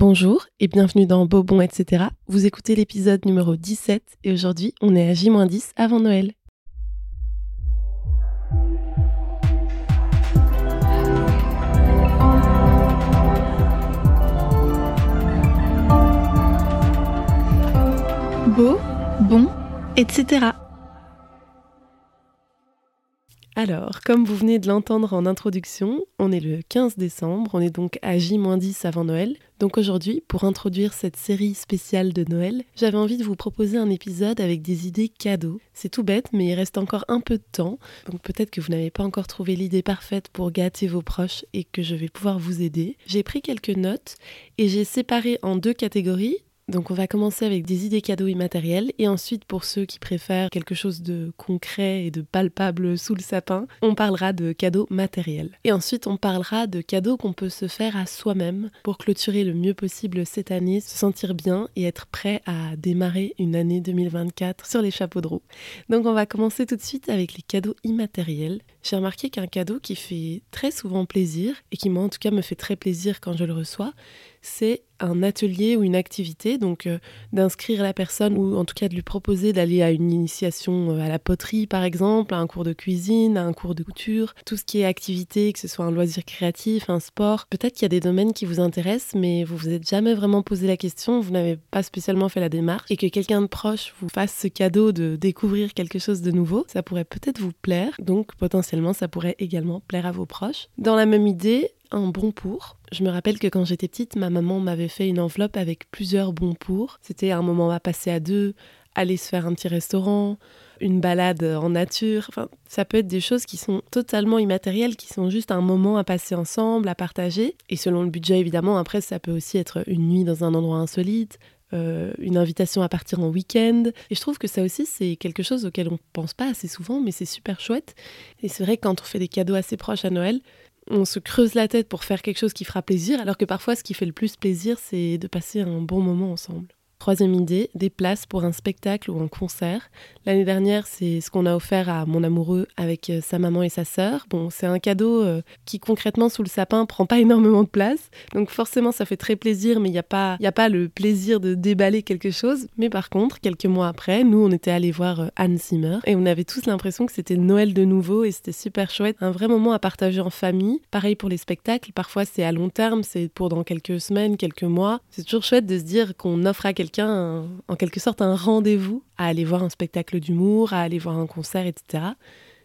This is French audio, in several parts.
Bonjour et bienvenue dans Bobon, etc. Vous écoutez l'épisode numéro 17 et aujourd'hui on est à J-10 avant Noël. Beau, bon, etc. Alors, comme vous venez de l'entendre en introduction, on est le 15 décembre, on est donc à J-10 avant Noël. Donc aujourd'hui, pour introduire cette série spéciale de Noël, j'avais envie de vous proposer un épisode avec des idées cadeaux. C'est tout bête, mais il reste encore un peu de temps, donc peut-être que vous n'avez pas encore trouvé l'idée parfaite pour gâter vos proches et que je vais pouvoir vous aider. J'ai pris quelques notes et j'ai séparé en deux catégories donc on va commencer avec des idées cadeaux immatériels et ensuite pour ceux qui préfèrent quelque chose de concret et de palpable sous le sapin, on parlera de cadeaux matériels. Et ensuite on parlera de cadeaux qu'on peut se faire à soi-même pour clôturer le mieux possible cette année, se sentir bien et être prêt à démarrer une année 2024 sur les chapeaux de roue. Donc on va commencer tout de suite avec les cadeaux immatériels. J'ai remarqué qu'un cadeau qui fait très souvent plaisir et qui moi en tout cas me fait très plaisir quand je le reçois, c'est un atelier ou une activité, donc euh, d'inscrire la personne ou en tout cas de lui proposer d'aller à une initiation euh, à la poterie par exemple, à un cours de cuisine, à un cours de couture, tout ce qui est activité, que ce soit un loisir créatif, un sport. Peut-être qu'il y a des domaines qui vous intéressent, mais vous vous êtes jamais vraiment posé la question, vous n'avez pas spécialement fait la démarche et que quelqu'un de proche vous fasse ce cadeau de découvrir quelque chose de nouveau, ça pourrait peut-être vous plaire, donc potentiellement ça pourrait également plaire à vos proches. Dans la même idée, un bon pour. Je me rappelle que quand j'étais petite, ma maman m'avait fait une enveloppe avec plusieurs bons pour. C'était un moment à passer à deux, aller se faire un petit restaurant, une balade en nature. Enfin, ça peut être des choses qui sont totalement immatérielles, qui sont juste un moment à passer ensemble, à partager. Et selon le budget, évidemment, après, ça peut aussi être une nuit dans un endroit insolite, euh, une invitation à partir en week-end. Et je trouve que ça aussi, c'est quelque chose auquel on pense pas assez souvent, mais c'est super chouette. Et c'est vrai que quand on fait des cadeaux assez proches à Noël, on se creuse la tête pour faire quelque chose qui fera plaisir, alors que parfois ce qui fait le plus plaisir, c'est de passer un bon moment ensemble. Troisième idée, des places pour un spectacle ou un concert. L'année dernière, c'est ce qu'on a offert à mon amoureux avec euh, sa maman et sa sœur. Bon, c'est un cadeau euh, qui concrètement sous le sapin prend pas énormément de place, donc forcément ça fait très plaisir, mais il n'y a pas, a pas le plaisir de déballer quelque chose. Mais par contre, quelques mois après, nous on était allés voir euh, Anne Zimmer et on avait tous l'impression que c'était Noël de nouveau et c'était super chouette, un vrai moment à partager en famille. Pareil pour les spectacles, parfois c'est à long terme, c'est pour dans quelques semaines, quelques mois. C'est toujours chouette de se dire qu'on offre à quelqu'un en quelque sorte un rendez-vous à aller voir un spectacle d'humour, à aller voir un concert, etc.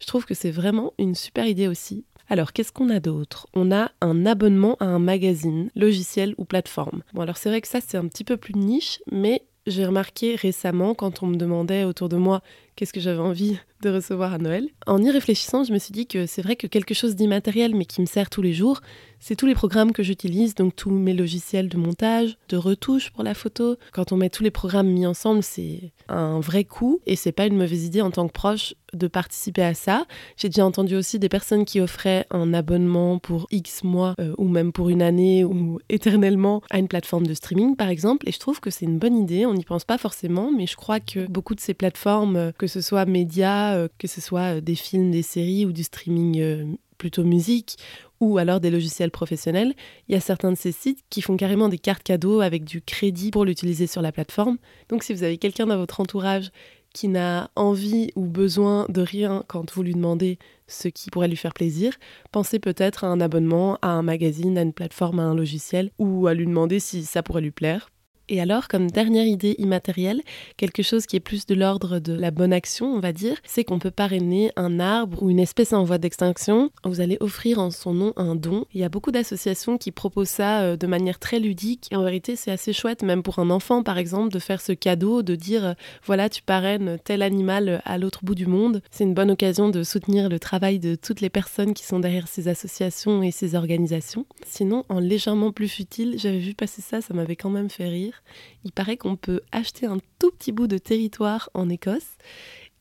Je trouve que c'est vraiment une super idée aussi. Alors, qu'est-ce qu'on a d'autre? On a un abonnement à un magazine, logiciel ou plateforme. Bon, alors c'est vrai que ça, c'est un petit peu plus niche, mais j'ai remarqué récemment, quand on me demandait autour de moi qu'est-ce que j'avais envie de recevoir à Noël, en y réfléchissant, je me suis dit que c'est vrai que quelque chose d'immatériel, mais qui me sert tous les jours, c'est tous les programmes que j'utilise, donc tous mes logiciels de montage, de retouche pour la photo. Quand on met tous les programmes mis ensemble, c'est un vrai coup et c'est pas une mauvaise idée en tant que proche de participer à ça. J'ai déjà entendu aussi des personnes qui offraient un abonnement pour X mois euh, ou même pour une année ou éternellement à une plateforme de streaming par exemple et je trouve que c'est une bonne idée, on n'y pense pas forcément mais je crois que beaucoup de ces plateformes, euh, que ce soit médias, euh, que ce soit des films, des séries ou du streaming plutôt musique ou alors des logiciels professionnels, il y a certains de ces sites qui font carrément des cartes cadeaux avec du crédit pour l'utiliser sur la plateforme. Donc si vous avez quelqu'un dans votre entourage qui n'a envie ou besoin de rien quand vous lui demandez ce qui pourrait lui faire plaisir, pensez peut-être à un abonnement, à un magazine, à une plateforme, à un logiciel, ou à lui demander si ça pourrait lui plaire. Et alors, comme dernière idée immatérielle, quelque chose qui est plus de l'ordre de la bonne action, on va dire, c'est qu'on peut parrainer un arbre ou une espèce en voie d'extinction. Vous allez offrir en son nom un don. Il y a beaucoup d'associations qui proposent ça euh, de manière très ludique. En vérité, c'est assez chouette, même pour un enfant, par exemple, de faire ce cadeau, de dire, euh, voilà, tu parraines tel animal à l'autre bout du monde. C'est une bonne occasion de soutenir le travail de toutes les personnes qui sont derrière ces associations et ces organisations. Sinon, en légèrement plus futile, j'avais vu passer ça, ça m'avait quand même fait rire il paraît qu'on peut acheter un tout petit bout de territoire en Écosse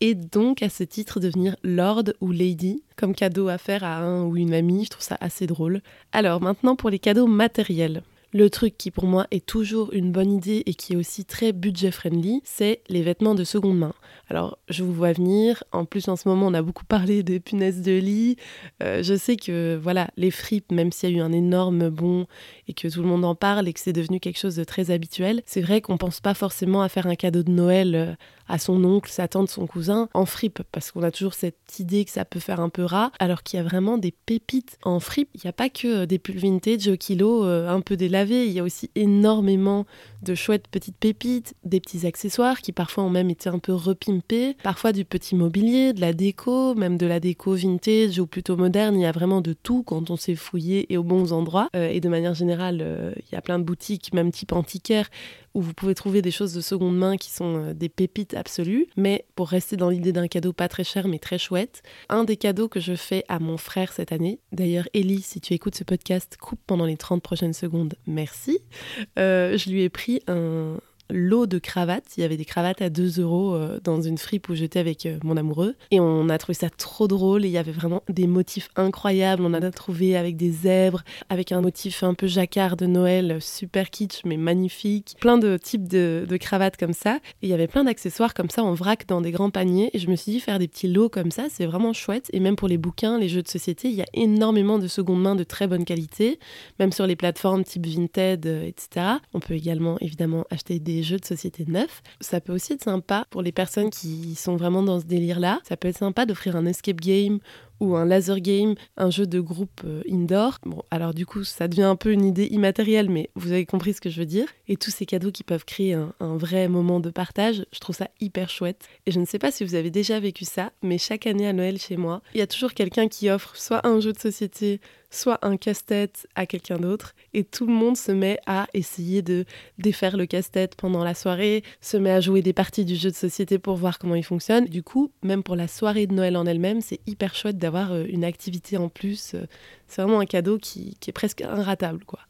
et donc à ce titre devenir lord ou lady comme cadeau à faire à un ou une amie. Je trouve ça assez drôle. Alors maintenant pour les cadeaux matériels. Le truc qui pour moi est toujours une bonne idée et qui est aussi très budget friendly, c'est les vêtements de seconde main. Alors je vous vois venir, en plus en ce moment on a beaucoup parlé des punaises de lit. Euh, je sais que voilà, les fripes, même s'il y a eu un énorme bond et que tout le monde en parle et que c'est devenu quelque chose de très habituel, c'est vrai qu'on pense pas forcément à faire un cadeau de Noël euh, à son oncle, sa tante, son cousin en fripe, parce qu'on a toujours cette idée que ça peut faire un peu rat, alors qu'il y a vraiment des pépites en fripe. Il n'y a pas que euh, des pulls vintage au kilo euh, un peu délavés, il y a aussi énormément de chouettes petites pépites, des petits accessoires qui parfois ont même été un peu repimpés, parfois du petit mobilier, de la déco, même de la déco vintage ou plutôt moderne, il y a vraiment de tout quand on s'est fouillé et aux bons endroits. Euh, et de manière générale, il y a plein de boutiques, même type antiquaire, où vous pouvez trouver des choses de seconde main qui sont euh, des pépites absolues. Mais pour rester dans l'idée d'un cadeau pas très cher mais très chouette, un des cadeaux que je fais à mon frère cette année, d'ailleurs Ellie, si tu écoutes ce podcast, coupe pendant les 30 prochaines secondes, merci, euh, je lui ai pris un, lot de cravates. Il y avait des cravates à 2 euros euh, dans une fripe où j'étais avec euh, mon amoureux. Et on a trouvé ça trop drôle. Et il y avait vraiment des motifs incroyables. On en a trouvé avec des zèbres, avec un motif un peu jacquard de Noël, super kitsch, mais magnifique. Plein de types de, cravates comme ça. Et il y avait plein d'accessoires comme ça en vrac dans des grands paniers. Et je me suis dit, faire des petits lots comme ça, c'est vraiment chouette. Et même pour les bouquins, les jeux de société, il y a énormément de seconde main de très bonne qualité. Même sur les plateformes type Vinted, euh, etc. On peut également évidemment acheter jeux de société neufs. Ça peut aussi être sympa pour les personnes qui sont vraiment dans ce délire-là. Ça peut être sympa d'offrir un escape game ou un laser game, un jeu de groupe euh, indoor. Bon, alors du coup, ça devient un peu une idée immatérielle, mais vous avez compris ce que je veux dire. Et tous ces cadeaux qui peuvent créer un, un, vrai moment de partage, je trouve ça hyper chouette. Et je ne sais pas si vous avez déjà vécu ça, mais chaque année à Noël chez moi, il y a toujours quelqu'un qui offre soit un jeu de société, soit un casse-tête à quelqu'un d'autre et tout le monde se met à essayer de défaire le casse-tête pendant la soirée, se met à jouer des parties du jeu de société pour voir comment il fonctionne. Du coup, même pour la soirée de Noël en elle-même, c'est hyper chouette euh, une activité en plus. Euh, c'est vraiment un cadeau qui, qui est presque inratable, quoi.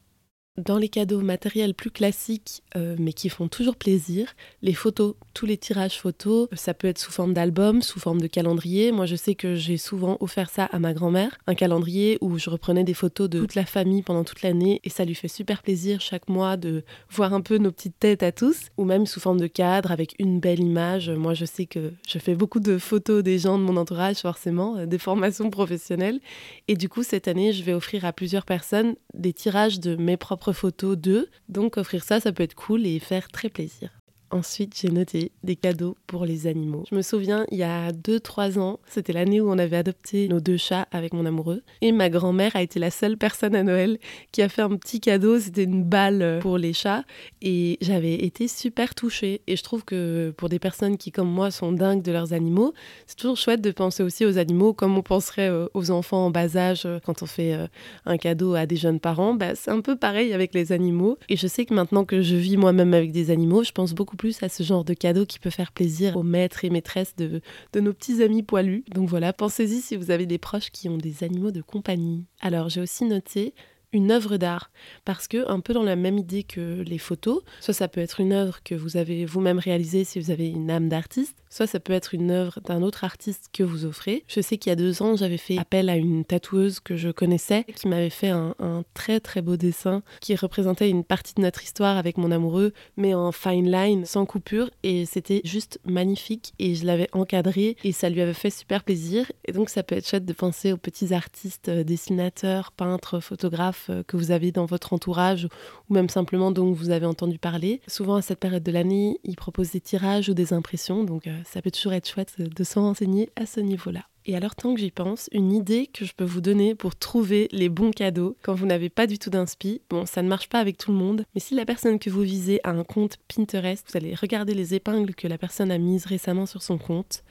Dans les cadeaux matériels plus classiques, euh, mais qui font toujours plaisir, les photos, tous les tirages photos, ça peut être sous forme d'album, sous forme de calendrier. Moi, je sais que j'ai souvent offert ça à ma grand-mère, un calendrier où je reprenais des photos de toute la famille pendant toute l'année, et ça lui fait super plaisir chaque mois de voir un peu nos petites têtes à tous, ou même sous forme de cadre avec une belle image. Moi, je sais que je fais beaucoup de photos des gens de mon entourage, forcément, euh, des formations professionnelles, et du coup, cette année, je vais offrir à plusieurs personnes des tirages de mes propres photos d'eux. Donc offrir ça, ça peut être cool et faire très plaisir. Ensuite, j'ai noté des cadeaux pour les animaux. Je me souviens, il y a 2-3 ans, c'était l'année où on avait adopté nos deux chats avec mon amoureux. Et ma grand-mère a été la seule personne à Noël qui a fait un petit cadeau. C'était une balle pour les chats. Et j'avais été super touchée. Et je trouve que pour des personnes qui, comme moi, sont dingues de leurs animaux, c'est toujours chouette de penser aussi aux animaux comme on penserait euh, aux enfants en bas âge euh, quand on fait euh, un cadeau à des jeunes parents. Bah, c'est un peu pareil avec les animaux. Et je sais que maintenant que je vis moi-même avec des animaux, je pense beaucoup plus à ce genre de cadeau qui peut faire plaisir aux maîtres et maîtresses de, de nos petits amis poilus. Donc voilà, pensez-y si vous avez des proches qui ont des animaux de compagnie. Alors j'ai aussi noté une œuvre d'art. Parce que, un peu dans la même idée que les photos, soit ça peut être une œuvre que vous avez vous-même réalisée si vous avez une âme d'artiste, soit ça peut être une œuvre d'un autre artiste que vous offrez. Je sais qu'il y a deux ans, j'avais fait appel à une tatoueuse que je connaissais qui m'avait fait un, très très beau dessin qui représentait une partie de notre histoire avec mon amoureux, mais en fine line, sans coupure, et c'était juste magnifique. Et je l'avais encadré et ça lui avait fait super plaisir. Et donc ça peut être chouette de penser aux petits artistes, euh, dessinateurs, peintres, photographes euh, que vous avez dans votre entourage ou même simplement dont vous avez entendu parler. Souvent à cette période de l'année, ils proposent des tirages ou des impressions, donc euh, ça peut toujours être chouette de s'en renseigner à ce niveau-là. Et alors, tant que j'y pense, une idée que je peux vous donner pour trouver les bons cadeaux quand vous n'avez pas du tout d'inspi, bon, ça ne marche pas avec tout le monde, mais si la personne que vous visez a un compte Pinterest, vous allez regarder les épingles que la personne a mises récemment sur son compte,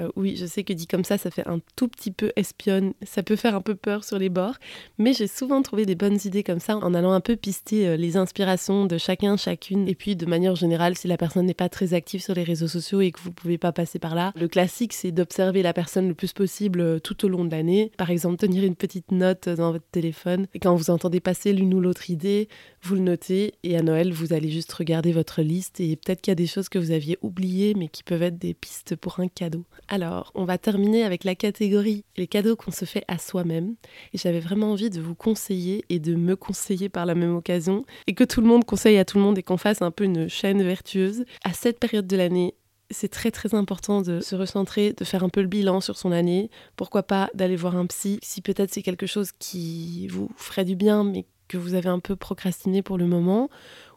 euh, oui, je sais que dit comme ça, ça fait un tout petit peu espionne, ça peut faire un peu peur sur les bords, mais j'ai souvent trouvé des bonnes idées comme ça en allant un peu pister euh, les inspirations de chacun, chacune. Et puis de manière générale, si la personne n'est pas très active sur les réseaux sociaux et que vous pouvez pas passer par là, le classique c'est d'observer la personne le plus possible euh, tout au long de l'année. Par exemple, tenir une petite note dans votre téléphone et quand vous entendez passer l'une ou l'autre idée, vous le notez et à Noël, vous allez juste regarder votre liste et peut-être qu'il y a des choses que vous aviez oubliées mais qui peuvent être des pistes pour un cadeau. Alors, on va terminer avec la catégorie les cadeaux qu'on se fait à soi-même et j'avais vraiment envie de vous conseiller et de me conseiller par la même occasion et que tout le monde conseille à tout le monde et qu'on fasse un peu une chaîne vertueuse. À cette période de l'année, c'est très très important de se recentrer, de faire un peu le bilan sur son année. Pourquoi pas d'aller voir un psy si peut-être c'est quelque chose qui vous ferait du bien mais que vous avez un peu procrastiné pour le moment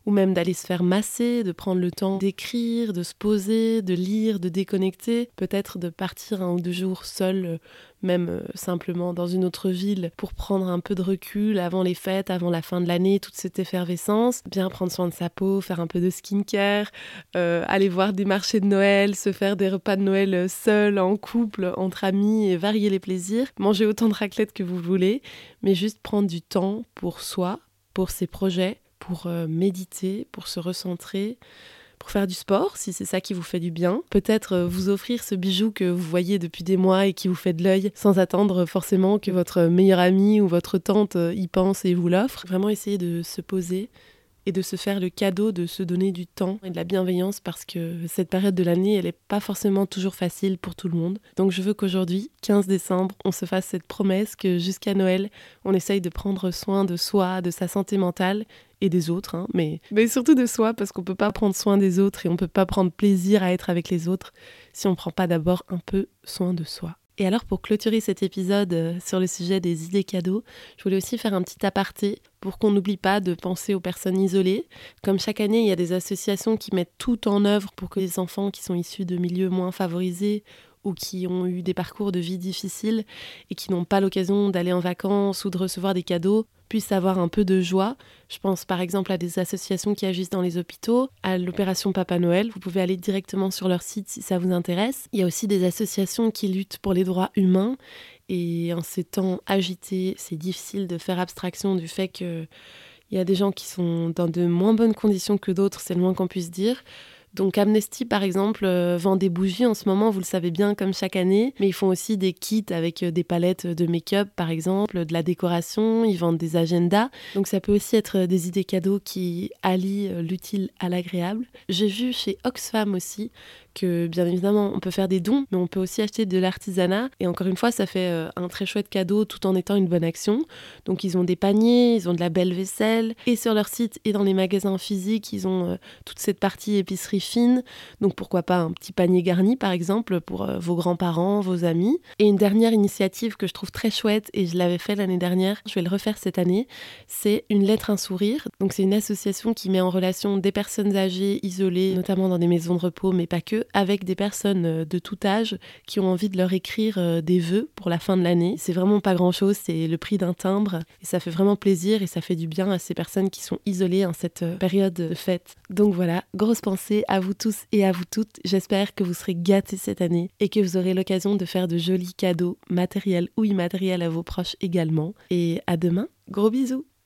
ou même d'aller se faire masser, de prendre le temps d'écrire, de se poser, de lire, de déconnecter, peut-être de partir un ou deux jours seul, euh, même euh, simplement dans une autre ville, pour prendre un peu de recul avant les fêtes, avant la fin de l'année, toute cette effervescence, bien prendre soin de sa peau, faire un peu de skincare, euh, aller voir des marchés de Noël, se faire des repas de Noël seul, en couple, entre amis et varier les plaisirs, manger autant de raclette que vous voulez, mais juste prendre du temps pour soi, pour ses projets, pour euh, méditer, pour se recentrer, pour faire du sport, si c'est ça qui vous fait du bien. Peut-être euh, vous offrir ce bijou que vous voyez depuis des mois et qui vous fait de l'œil, sans attendre forcément que votre meilleur ami ou votre tante euh, y pense et vous l'offre. Vraiment essayer de se poser, et de se faire le cadeau de se donner du temps et de la bienveillance parce que cette période de l'année, elle n'est pas forcément toujours facile pour tout le monde. Donc je veux qu'aujourd'hui, 15 décembre, on se fasse cette promesse que jusqu'à Noël, on essaye de prendre soin de soi, de sa santé mentale et des autres, hein, mais, mais surtout de soi parce qu'on ne peut pas prendre soin des autres et on ne peut pas prendre plaisir à être avec les autres si on ne prend pas d'abord un peu soin de soi. Et alors pour clôturer cet épisode euh, sur le sujet des idées cadeaux, je voulais aussi faire un petit aparté pour qu'on n'oublie pas de penser aux personnes isolées. Comme chaque année, il y a des associations qui mettent tout en œuvre pour que les enfants qui sont issus de milieux moins favorisés ou qui ont eu des parcours de vie difficiles et qui n'ont pas l'occasion d'aller en vacances ou de recevoir des cadeaux puissent avoir un peu de joie. Je pense par exemple à des associations qui agissent dans les hôpitaux, à l'opération Papa Noël. Vous pouvez aller directement sur leur site si ça vous intéresse. Il y a aussi des associations qui luttent pour les droits humains. Et en ces temps agités, c'est difficile de faire abstraction du fait qu'il y a des gens qui sont dans de moins bonnes conditions que d'autres, c'est le moins qu'on puisse dire. Donc Amnesty, par exemple, euh, vend des bougies en ce moment, vous le savez bien, comme chaque année, mais ils font aussi des kits avec euh, des palettes de make-up, par exemple, de la décoration, ils vendent des agendas. Donc ça peut aussi être euh, des idées cadeaux qui allient l'utile à l'agréable. J'ai vu chez Oxfam aussi que bien évidemment on peut faire des dons, mais on peut aussi acheter de l'artisanat. Et encore une fois, ça fait euh, un très chouette cadeau tout en étant une bonne action. Donc ils ont des paniers, ils ont de la belle vaisselle, et sur leur site et dans les magasins physiques, ils ont euh, toute cette partie épicerie fine. Donc pourquoi pas un petit panier garni par exemple pour euh, vos grands-parents, vos amis. Et une dernière initiative que je trouve très chouette, et je l'avais fait l'année dernière, je vais le refaire cette année, c'est une lettre un sourire. Donc c'est une association qui met en relation des personnes âgées, isolées, notamment dans des maisons de repos, mais pas que, avec des personnes euh, de tout âge qui ont envie de leur écrire euh, des vœux pour la fin de l'année. C'est vraiment pas grand chose, c'est le prix d'un timbre et ça fait vraiment plaisir et ça fait du bien à ces personnes qui sont isolées en cette euh, période de fête. Donc voilà, grosse pensée à vous tous et à vous toutes. J'espère que vous serez gâtés cette année et que vous aurez l'occasion de faire de jolis cadeaux matériels ou immatériels à vos proches également. Et à demain, gros bisous